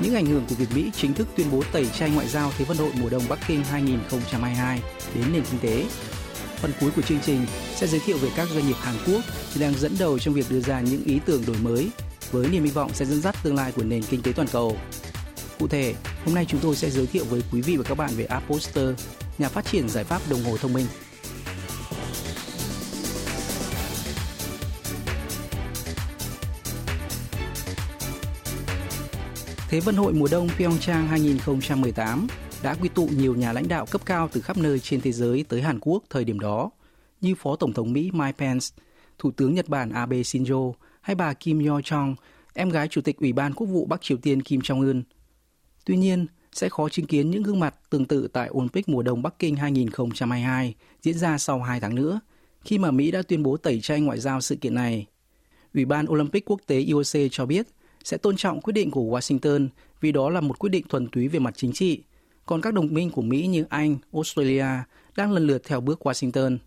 những ảnh hưởng của việc Mỹ chính thức tuyên bố tẩy chay ngoại giao Thế vận hội mùa đông Bắc Kinh 2022 đến nền kinh tế. Phần cuối của chương trình sẽ giới thiệu về các doanh nghiệp Hàn Quốc đang dẫn đầu trong việc đưa ra những ý tưởng đổi mới với niềm hy vọng sẽ dẫn dắt tương lai của nền kinh tế toàn cầu. Cụ thể, hôm nay chúng tôi sẽ giới thiệu với quý vị và các bạn về Apposter, nhà phát triển giải pháp đồng hồ thông minh. Thế vận hội mùa đông Pyeongchang 2018 đã quy tụ nhiều nhà lãnh đạo cấp cao từ khắp nơi trên thế giới tới Hàn Quốc thời điểm đó, như Phó Tổng thống Mỹ Mike Pence, Thủ tướng Nhật Bản Abe Shinzo hay bà Kim Yo Jong, em gái Chủ tịch Ủy ban Quốc vụ Bắc Triều Tiên Kim Jong Un. Tuy nhiên, sẽ khó chứng kiến những gương mặt tương tự tại Olympic mùa đông Bắc Kinh 2022 diễn ra sau 2 tháng nữa, khi mà Mỹ đã tuyên bố tẩy chay ngoại giao sự kiện này. Ủy ban Olympic quốc tế IOC cho biết sẽ tôn trọng quyết định của Washington vì đó là một quyết định thuần túy về mặt chính trị, còn các đồng minh của Mỹ như Anh, Australia đang lần lượt theo bước Washington.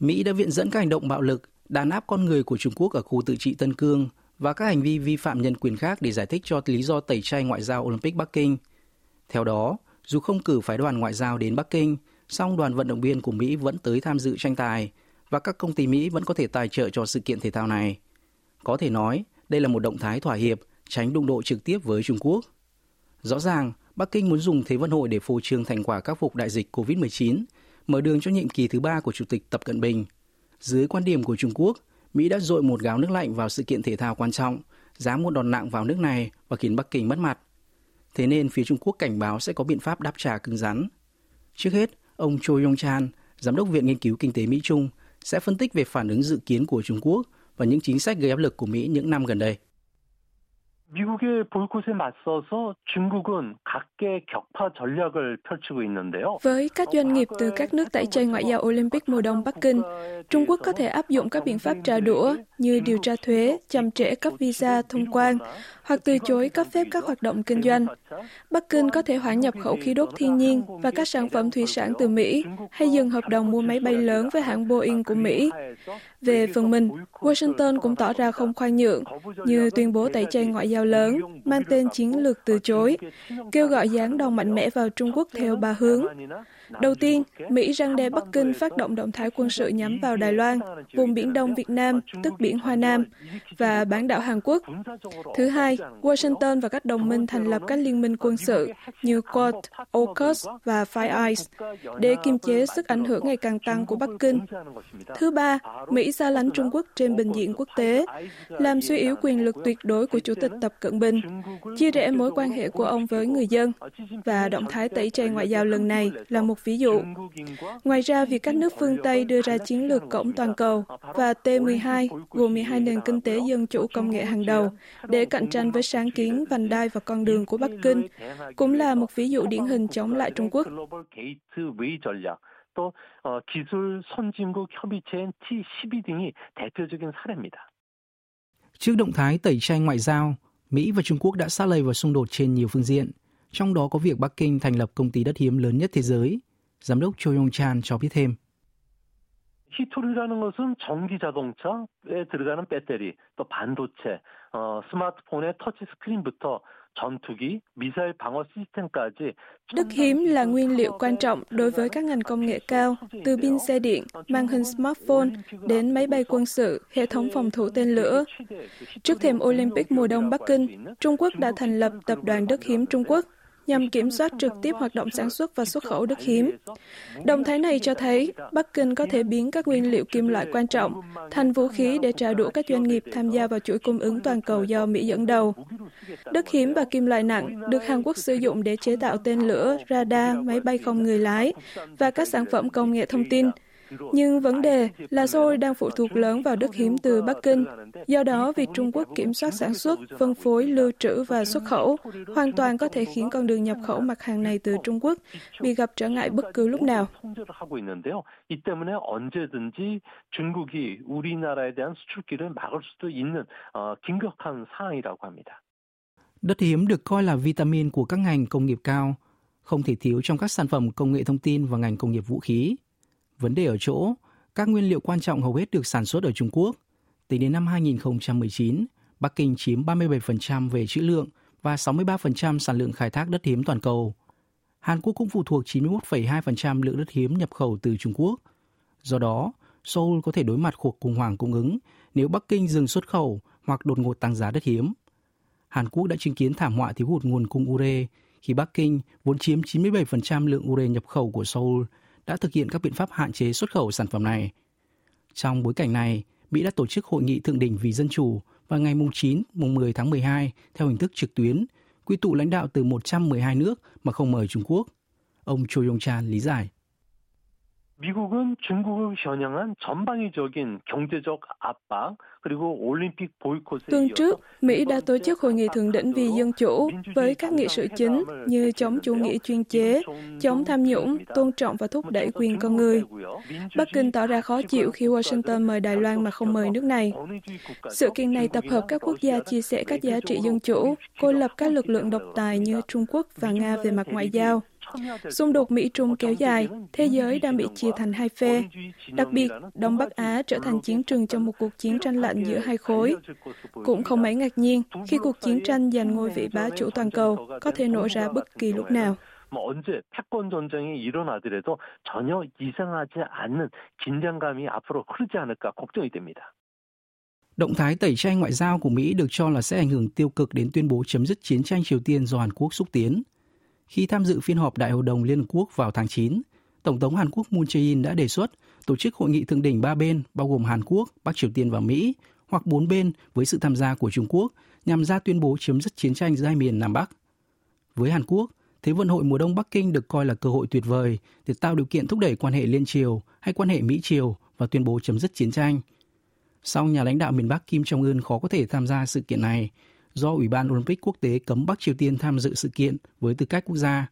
Mỹ đã viện dẫn các hành động bạo lực, đàn áp con người của Trung Quốc ở khu tự trị Tân Cương và các hành vi vi phạm nhân quyền khác để giải thích cho lý do tẩy chay ngoại giao Olympic Bắc Kinh. Theo đó, dù không cử phái đoàn ngoại giao đến Bắc Kinh, song đoàn vận động viên của Mỹ vẫn tới tham dự tranh tài và các công ty Mỹ vẫn có thể tài trợ cho sự kiện thể thao này. Có thể nói, đây là một động thái thỏa hiệp tránh đụng độ trực tiếp với Trung Quốc. Rõ ràng, Bắc Kinh muốn dùng Thế vận hội để phô trương thành quả khắc phục đại dịch COVID-19, mở đường cho nhiệm kỳ thứ ba của Chủ tịch Tập Cận Bình. Dưới quan điểm của Trung Quốc, Mỹ đã dội một gáo nước lạnh vào sự kiện thể thao quan trọng, dám một đòn nặng vào nước này và khiến Bắc Kinh mất mặt. Thế nên phía Trung Quốc cảnh báo sẽ có biện pháp đáp trả cứng rắn. Trước hết, ông Cho Yong Chan, Giám đốc Viện Nghiên cứu Kinh tế Mỹ-Trung, sẽ phân tích về phản ứng dự kiến của Trung Quốc và những chính sách gây áp lực của Mỹ những năm gần đây. 미국의 볼곳에 맞서서 중국은 각계 격파 전략을 펼치고 있는데요. Với các doanh nghiệp từ các nước tẩy chay ngoại giao Olympic mùa đông Bắc Kinh, Trung Quốc có thể áp dụng các biện pháp trả đũa như điều tra thuế, chậm trễ cấp visa thông quan hoặc từ chối cấp phép các hoạt động kinh doanh. Bắc Kinh có thể hoãn nhập khẩu khí đốt thiên nhiên và các sản phẩm thủy sản từ Mỹ hay dừng hợp đồng mua máy bay lớn với hãng Boeing của Mỹ. Về phần mình, Washington cũng tỏ ra không khoan nhượng, như tuyên bố tẩy chay ngoại giao lớn mang tên chiến lược từ chối, kêu gọi giáng đòn mạnh mẽ vào Trung Quốc theo ba hướng. Đầu tiên, Mỹ răng đe Bắc Kinh phát động động thái quân sự nhắm vào Đài Loan, vùng Biển Đông Việt Nam, tức Biển Hoa Nam, và bán đảo Hàn Quốc. Thứ hai, Washington và các đồng minh thành lập các liên minh quân sự như Quad, AUKUS và Five Eyes để kiềm chế sức ảnh hưởng ngày càng tăng của Bắc Kinh. Thứ ba, Mỹ xa lánh Trung Quốc trên bình diện quốc tế, làm suy yếu quyền lực tuyệt đối của Chủ tịch Tập Cận Bình, chia rẽ mối quan hệ của ông với người dân, và động thái tẩy chay ngoại giao lần này là một ví dụ. Ngoài ra, việc các nước phương Tây đưa ra chiến lược cổng toàn cầu và T12 gồm 12 nền kinh tế dân chủ công nghệ hàng đầu để cạnh tranh với sáng kiến, vành đai và con đường của Bắc Kinh cũng là một ví dụ điển hình chống lại Trung Quốc. 또 어, 기술 선진국 협의체인 T12 등이 대표적인 사례입니다. Trước động thái tẩy chay ngoại giao, Mỹ và Trung Quốc đã xa lầy vào xung đột trên nhiều phương diện, trong đó có việc Bắc Kinh thành lập công ty đất hiếm lớn nhất thế giới. Giám đốc Cho Yong Chan cho biết thêm. 히토리라는 것은 전기 자동차에 들어가는 배터리, 또 반도체, 어, 스마트폰의 터치 스크린부터 전투기, 미사일 방어 시스템까지 Đất hiếm là nguyên liệu quan trọng đối với các ngành công nghệ cao, từ pin xe điện, màn hình smartphone đến máy bay quân sự, hệ thống phòng thủ tên lửa. Trước thềm Olympic mùa đông Bắc Kinh, Trung Quốc đã thành lập Tập đoàn Đất hiếm Trung Quốc nhằm kiểm soát trực tiếp hoạt động sản xuất và xuất khẩu đất hiếm. Động thái này cho thấy Bắc Kinh có thể biến các nguyên liệu kim loại quan trọng thành vũ khí để trả đũa các doanh nghiệp tham gia vào chuỗi cung ứng toàn cầu do Mỹ dẫn đầu. Đất hiếm và kim loại nặng được Hàn Quốc sử dụng để chế tạo tên lửa, radar, máy bay không người lái và các sản phẩm công nghệ thông tin. Nhưng vấn đề là xôi đang phụ thuộc lớn vào đất hiếm từ Bắc Kinh. Do đó, việc Trung Quốc kiểm soát sản xuất, phân phối, lưu trữ và xuất khẩu hoàn toàn có thể khiến con đường nhập khẩu mặt hàng này từ Trung Quốc bị gặp trở ngại bất cứ lúc nào. Đất hiếm được coi là vitamin của các ngành công nghiệp cao, không thể thiếu trong các sản phẩm công nghệ thông tin và ngành công nghiệp vũ khí. Vấn đề ở chỗ, các nguyên liệu quan trọng hầu hết được sản xuất ở Trung Quốc. Tính đến năm 2019, Bắc Kinh chiếm 37% về trữ lượng và 63% sản lượng khai thác đất hiếm toàn cầu. Hàn Quốc cũng phụ thuộc 91,2% lượng đất hiếm nhập khẩu từ Trung Quốc. Do đó, Seoul có thể đối mặt cuộc khủng hoảng cung ứng nếu Bắc Kinh dừng xuất khẩu hoặc đột ngột tăng giá đất hiếm. Hàn Quốc đã chứng kiến thảm họa thiếu hụt nguồn cung ure khi Bắc Kinh, vốn chiếm 97% lượng ure nhập khẩu của Seoul, đã thực hiện các biện pháp hạn chế xuất khẩu sản phẩm này. Trong bối cảnh này, Mỹ đã tổ chức hội nghị thượng đỉnh vì dân chủ vào ngày 9, 10 tháng 12 theo hình thức trực tuyến, quy tụ lãnh đạo từ 112 nước mà không mời Trung Quốc. Ông Cho Yong-chan lý giải. 미국은 중국을 겨냥한 전방위적인 경제적 압박 그리고 올림픽 보이콧에 Tuần trước, Mỹ đã tổ chức hội nghị thượng đỉnh vì dân chủ với các nghị sự chính như chống chủ nghĩa chuyên chế, chống tham nhũng, tôn trọng và thúc đẩy quyền con người. Bắc Kinh tỏ ra khó chịu khi Washington mời Đài Loan mà không mời nước này. Sự kiện này tập hợp các quốc gia chia sẻ các giá trị dân chủ, cô lập các lực lượng độc tài như Trung Quốc và Nga về mặt ngoại giao. Xung đột Mỹ-Trung kéo dài, thế giới đang bị chia thành hai phe. Đặc biệt, Đông Bắc Á trở thành chiến trường trong một cuộc chiến tranh lạnh giữa hai khối. Cũng không mấy ngạc nhiên khi cuộc chiến tranh giành ngôi vị bá chủ toàn cầu có thể nổ ra bất kỳ lúc nào. 언제 패권 전쟁이 일어나더라도 전혀 이상하지 않는 긴장감이 앞으로 흐르지 않을까 걱정이 됩니다. Động thái tẩy chay ngoại giao của Mỹ được cho là sẽ ảnh hưởng tiêu cực đến tuyên bố chấm dứt chiến tranh Triều Tiên do Hàn Quốc xúc tiến. Khi tham dự phiên họp Đại hội đồng Liên Hợp Quốc vào tháng 9, Tổng thống Hàn Quốc Moon Jae-in đã đề xuất tổ chức hội nghị thượng đỉnh ba bên bao gồm Hàn Quốc, Bắc Triều Tiên và Mỹ hoặc bốn bên với sự tham gia của Trung Quốc nhằm ra tuyên bố chấm dứt chiến tranh giữa hai miền Nam Bắc. Với Hàn Quốc, Thế vận hội mùa đông Bắc Kinh được coi là cơ hội tuyệt vời để tạo điều kiện thúc đẩy quan hệ liên triều hay quan hệ Mỹ-triều và tuyên bố chấm dứt chiến tranh. Song nhà lãnh đạo miền Bắc Kim Jong-un khó có thể tham gia sự kiện này do Ủy ban Olympic quốc tế cấm Bắc Triều Tiên tham dự sự kiện với tư cách quốc gia.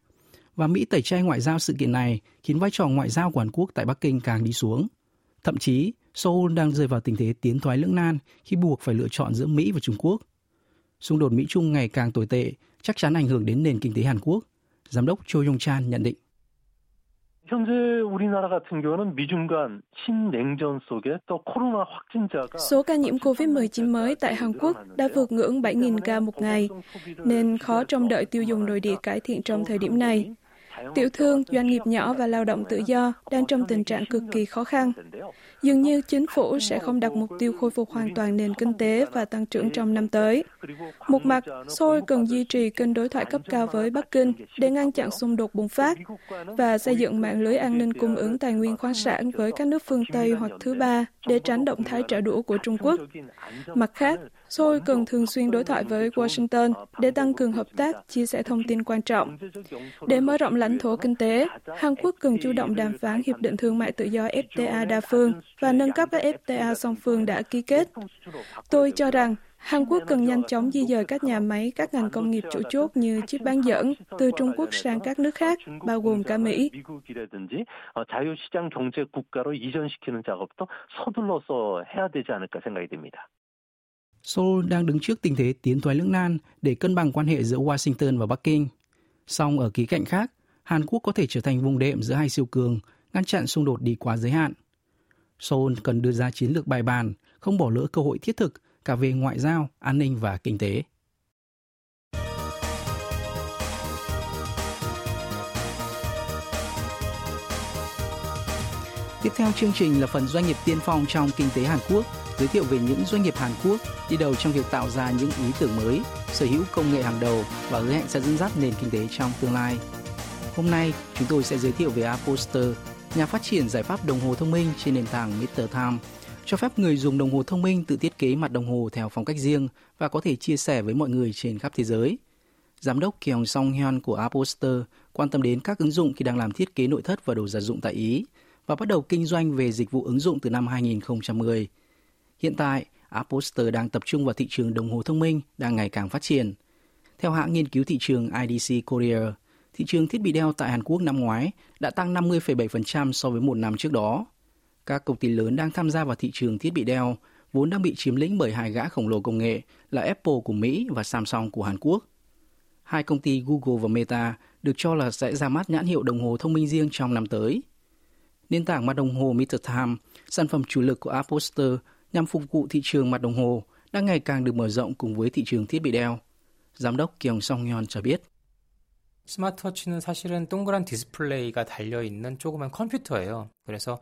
Và Mỹ tẩy chay ngoại giao sự kiện này khiến vai trò ngoại giao của Hàn Quốc tại Bắc Kinh càng đi xuống. Thậm chí, Seoul đang rơi vào tình thế tiến thoái lưỡng nan khi buộc phải lựa chọn giữa Mỹ và Trung Quốc. Xung đột Mỹ-Trung ngày càng tồi tệ chắc chắn ảnh hưởng đến nền kinh tế Hàn Quốc. Giám đốc Cho Yong-chan nhận định. Số ca nhiễm COVID-19 mới tại Hàn Quốc đã vượt ngưỡng 7.000 ca một ngày, nên khó trông đợi tiêu dùng nội địa cải thiện trong thời điểm này. Tiểu thương, doanh nghiệp nhỏ và lao động tự do đang trong tình trạng cực kỳ khó khăn. Dường như chính phủ sẽ không đặt mục tiêu khôi phục hoàn toàn nền kinh tế và tăng trưởng trong năm tới. Một mặt, Seoul cần duy trì kênh đối thoại cấp cao với Bắc Kinh để ngăn chặn xung đột bùng phát và xây dựng mạng lưới an ninh cung ứng tài nguyên khoáng sản với các nước phương Tây hoặc thứ ba để tránh động thái trả đũa của Trung Quốc. Mặt khác, Seoul cần thường xuyên đối thoại với Washington để tăng cường hợp tác, chia sẻ thông tin quan trọng. Để mở rộng lãnh thổ kinh tế, Hàn Quốc cần chủ động đàm phán Hiệp định Thương mại Tự do FTA đa phương và nâng cấp các FTA song phương đã ký kết. Tôi cho rằng Hàn Quốc cần nhanh chóng di dời các nhà máy, các ngành công nghiệp chủ chốt như chip bán dẫn từ Trung Quốc sang các nước khác, bao gồm cả Mỹ. Seoul đang đứng trước tình thế tiến thoái lưỡng nan để cân bằng quan hệ giữa Washington và Bắc Kinh. Song ở khía cạnh khác, Hàn Quốc có thể trở thành vùng đệm giữa hai siêu cường, ngăn chặn xung đột đi quá giới hạn. Seoul cần đưa ra chiến lược bài bàn, không bỏ lỡ cơ hội thiết thực cả về ngoại giao, an ninh và kinh tế. Tiếp theo chương trình là phần doanh nghiệp tiên phong trong kinh tế Hàn Quốc, giới thiệu về những doanh nghiệp Hàn Quốc đi đầu trong việc tạo ra những ý tưởng mới, sở hữu công nghệ hàng đầu và hứa hẹn sẽ dẫn dắt nền kinh tế trong tương lai. Hôm nay, chúng tôi sẽ giới thiệu về Aposter, nhà phát triển giải pháp đồng hồ thông minh trên nền tảng Mr. Time, cho phép người dùng đồng hồ thông minh tự thiết kế mặt đồng hồ theo phong cách riêng và có thể chia sẻ với mọi người trên khắp thế giới. Giám đốc Kyung Song Hyun của Aposter quan tâm đến các ứng dụng khi đang làm thiết kế nội thất và đồ gia dụng tại Ý và bắt đầu kinh doanh về dịch vụ ứng dụng từ năm 2010. Hiện tại, Apple đang tập trung vào thị trường đồng hồ thông minh đang ngày càng phát triển. Theo hãng nghiên cứu thị trường IDC Korea, thị trường thiết bị đeo tại Hàn Quốc năm ngoái đã tăng 50,7% so với một năm trước đó. Các công ty lớn đang tham gia vào thị trường thiết bị đeo, vốn đang bị chiếm lĩnh bởi hai gã khổng lồ công nghệ là Apple của Mỹ và Samsung của Hàn Quốc. Hai công ty Google và Meta được cho là sẽ ra mắt nhãn hiệu đồng hồ thông minh riêng trong năm tới. Nền tảng mặt đồng hồ Meter Time, sản phẩm chủ lực của Apple Store nhằm phục vụ thị trường mặt đồng hồ, đang ngày càng được mở rộng cùng với thị trường thiết bị đeo. Giám đốc Kyung Song Yeon cho biết. 스마트워치는 사실은 동그란 디스플레이가 달려 있는 조그만 컴퓨터예요. 그래서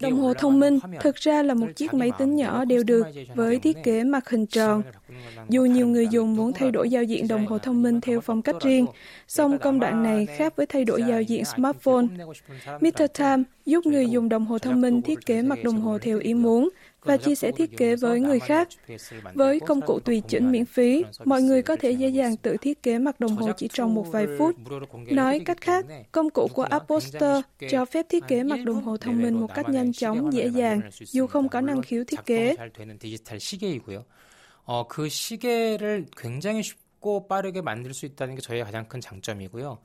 Đồng hồ thông minh thực ra là một chiếc máy tính nhỏ đều được với thiết kế mặt hình tròn. Dù nhiều người dùng muốn thay đổi giao diện đồng hồ thông minh theo phong cách riêng, song công đoạn này khác với thay đổi giao diện smartphone. Mr. Time giúp người dùng đồng hồ thông minh thiết kế mặt đồng hồ theo ý muốn, và chia sẻ thiết kế với người khác. Với công cụ tùy chỉnh miễn phí, mọi người có thể dễ dàng tự thiết kế mặt đồng hồ chỉ trong một vài phút. Nói cách khác, công cụ của Apple Store cho phép thiết kế mặt đồng hồ thông minh một cách nhanh chóng, dễ dàng, dù không có năng khiếu thiết kế. 어, 그 시계를 굉장히 쉽고 빠르게 만들 수 있다는 게 저희의 가장 큰 장점이고요.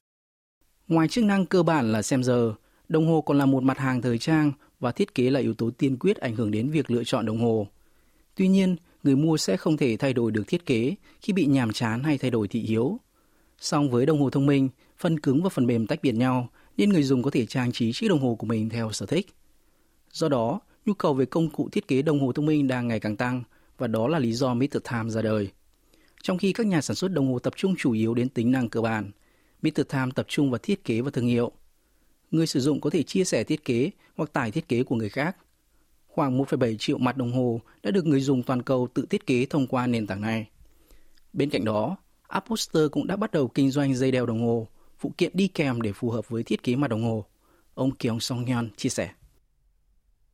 Ngoài chức năng cơ bản là xem giờ, đồng hồ còn là một mặt hàng thời trang và thiết kế là yếu tố tiên quyết ảnh hưởng đến việc lựa chọn đồng hồ. Tuy nhiên, người mua sẽ không thể thay đổi được thiết kế khi bị nhàm chán hay thay đổi thị hiếu. Song với đồng hồ thông minh, phần cứng và phần mềm tách biệt nhau nên người dùng có thể trang trí chiếc đồng hồ của mình theo sở thích. Do đó, nhu cầu về công cụ thiết kế đồng hồ thông minh đang ngày càng tăng và đó là lý do Mr. Time ra đời. Trong khi các nhà sản xuất đồng hồ tập trung chủ yếu đến tính năng cơ bản, Mr. Time tập trung vào thiết kế và thương hiệu người sử dụng có thể chia sẻ thiết kế hoặc tải thiết kế của người khác. Khoảng 1,7 triệu mặt đồng hồ đã được người dùng toàn cầu tự thiết kế thông qua nền tảng này. Bên cạnh đó, Apposter cũng đã bắt đầu kinh doanh dây đeo đồng hồ, phụ kiện đi kèm để phù hợp với thiết kế mặt đồng hồ. Ông Kiều Song Hyun chia sẻ.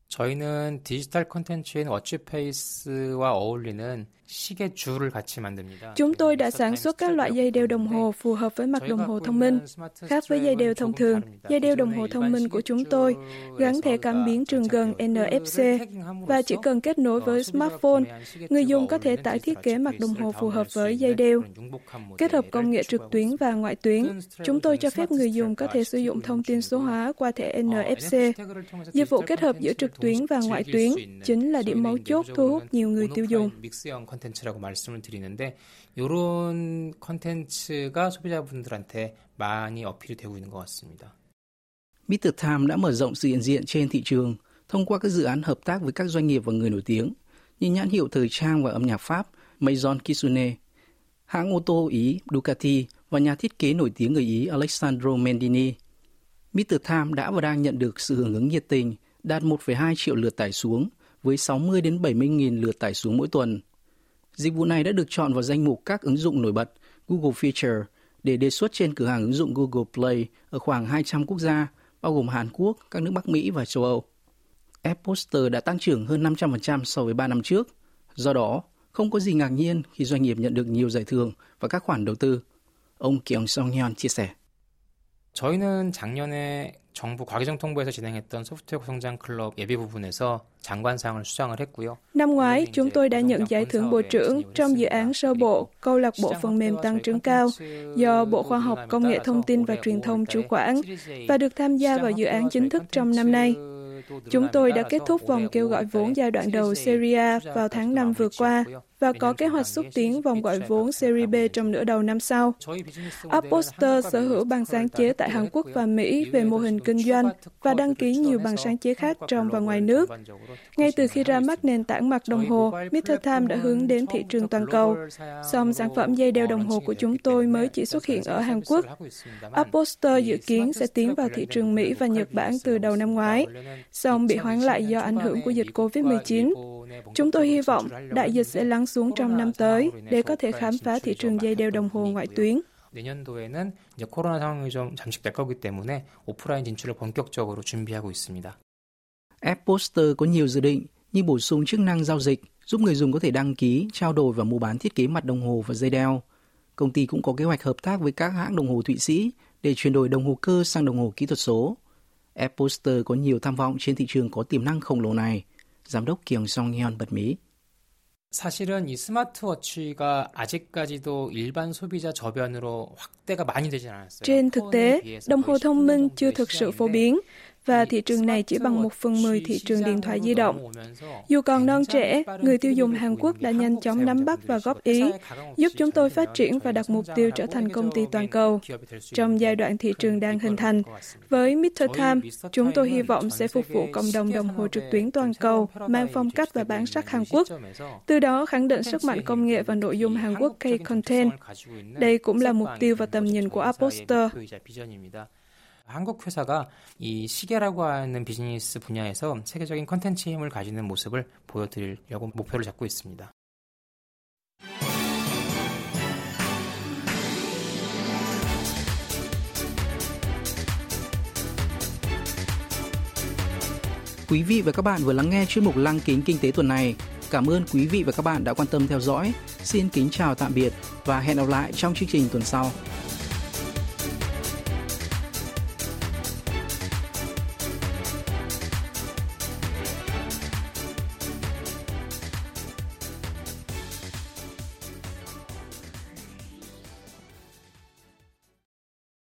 저희는 디지털 콘텐츠인 워치페이스와 어울리는 시계 줄을 같이 만듭니다. Chúng tôi đã sản xuất các loại dây đeo đồng hồ phù hợp với mặt đồng hồ thông minh. Khác với dây đeo thông thường, dây đeo đồng hồ thông minh của chúng tôi gắn thẻ cảm biến trường gần NFC và chỉ cần kết nối với smartphone, người dùng có thể tải thiết kế mặt đồng hồ phù hợp với dây đeo. Kết hợp công nghệ trực tuyến và ngoại tuyến, chúng tôi cho phép người dùng có thể sử dụng thông tin số hóa qua thẻ NFC. Dịch vụ kết hợp giữa trực tuyến và ngoại tuyến chính là điểm mấu chốt thu hút nhiều người tiêu dùng. 컨텐츠라고 말씀을 드리는데 이런 컨텐츠가 소비자분들한테 많이 어필이 되고 있는 것 같습니다. Mr. Time đã mở rộng sự hiện diện trên thị trường thông qua các dự án hợp tác với các doanh nghiệp và người nổi tiếng như nhãn hiệu thời trang và âm nhạc Pháp Maison Kitsune, hãng ô tô Ý Ducati và nhà thiết kế nổi tiếng người Ý Alessandro Mendini. Mr. Time đã và đang nhận được sự hưởng ứng nhiệt tình, đạt 1,2 triệu lượt tải xuống với 60 đến 70 nghìn lượt tải xuống mỗi tuần. Dịch vụ này đã được chọn vào danh mục các ứng dụng nổi bật Google Feature để đề xuất trên cửa hàng ứng dụng Google Play ở khoảng 200 quốc gia, bao gồm Hàn Quốc, các nước Bắc Mỹ và châu Âu. App Poster đã tăng trưởng hơn 500% so với 3 năm trước. Do đó, không có gì ngạc nhiên khi doanh nghiệp nhận được nhiều giải thưởng và các khoản đầu tư. Ông Kyung Song Hyun chia sẻ. 저희는 작년에 정부 과기정통부에서 진행했던 소프트웨어 성장 클럽 예비 부분에서 장관상을 수상을 했고요. Năm ngoái, chúng tôi đã nhận giải thưởng bộ trưởng trong dự án sơ bộ câu lạc bộ phần mềm tăng trưởng cao do Bộ Khoa học Công nghệ Thông tin và Truyền thông chủ quản và được tham gia vào dự án chính thức trong năm nay. Chúng tôi đã kết thúc vòng kêu gọi vốn giai đoạn đầu Serie vào tháng 5 vừa qua và có kế hoạch xúc tiến vòng gọi vốn Series B trong nửa đầu năm sau. Apposter sở hữu bằng sáng chế tại Hàn Quốc và Mỹ về mô hình kinh doanh và đăng ký nhiều bằng sáng chế khác trong và ngoài nước. Ngay từ khi ra mắt nền tảng mặt đồng hồ, Mr. Time đã hướng đến thị trường toàn cầu. Song sản phẩm dây đeo đồng hồ của chúng tôi mới chỉ xuất hiện ở Hàn Quốc. Apposter dự kiến sẽ tiến vào thị trường Mỹ và Nhật Bản từ đầu năm ngoái, song bị hoãn lại do ảnh hưởng của dịch COVID-19. Chúng tôi hy vọng đại dịch sẽ lắng xuống trong năm tới để có thể khám phá thị trường dây đeo đồng hồ ngoại tuyến. 내년도에는 이제 코로나 상황이 좀 잠식될 거기 때문에 오프라인 진출을 본격적으로 준비하고 있습니다. App Poster có nhiều dự định như bổ sung chức năng giao dịch giúp người dùng có thể đăng ký, trao đổi và mua bán thiết kế mặt đồng hồ và dây đeo. Công ty cũng có kế hoạch hợp tác với các hãng đồng hồ Thụy Sĩ để chuyển đổi đồng hồ cơ sang đồng hồ kỹ thuật số. App Poster có nhiều tham vọng trên thị trường có tiềm năng khổng lồ này. Giám đốc Kiều Song Hyun bật mí. 사실은 이 스마트워치가 아직까지도 일반 소비자 저변으로 확대가 많이 되진 않았어요. Trên thực tế, đồng hồ thông minh chưa thực sự phổ biến và thị trường này chỉ bằng một phần mười thị trường điện thoại di động. Dù còn non trẻ, người tiêu dùng Hàn Quốc đã nhanh chóng nắm bắt và góp ý, giúp chúng tôi phát triển và đặt mục tiêu trở thành công ty toàn cầu. Trong giai đoạn thị trường đang hình thành, với Mr. Time, chúng tôi hy vọng sẽ phục vụ cộng đồng đồng hồ trực tuyến toàn cầu mang phong cách và bản sắc Hàn Quốc, từ đó khẳng định sức mạnh công nghệ và nội dung Hàn Quốc K-Content. Đây cũng là mục tiêu và tầm nhìn của Apostle. 한국 회사가 이 시계라고 하는 비즈니스 분야에서 세계적인 컨텐츠 힘을 가지는 모습을 보여드리려고 목표를 잡고 있습니다. Quý vị và các bạn vừa lắng nghe chuyên mục Lăng kính kinh tế tuần này. Cảm ơn quý vị và các bạn đã quan tâm theo dõi. Xin kính chào tạm biệt và hẹn gặp lại trong chương trình tuần sau.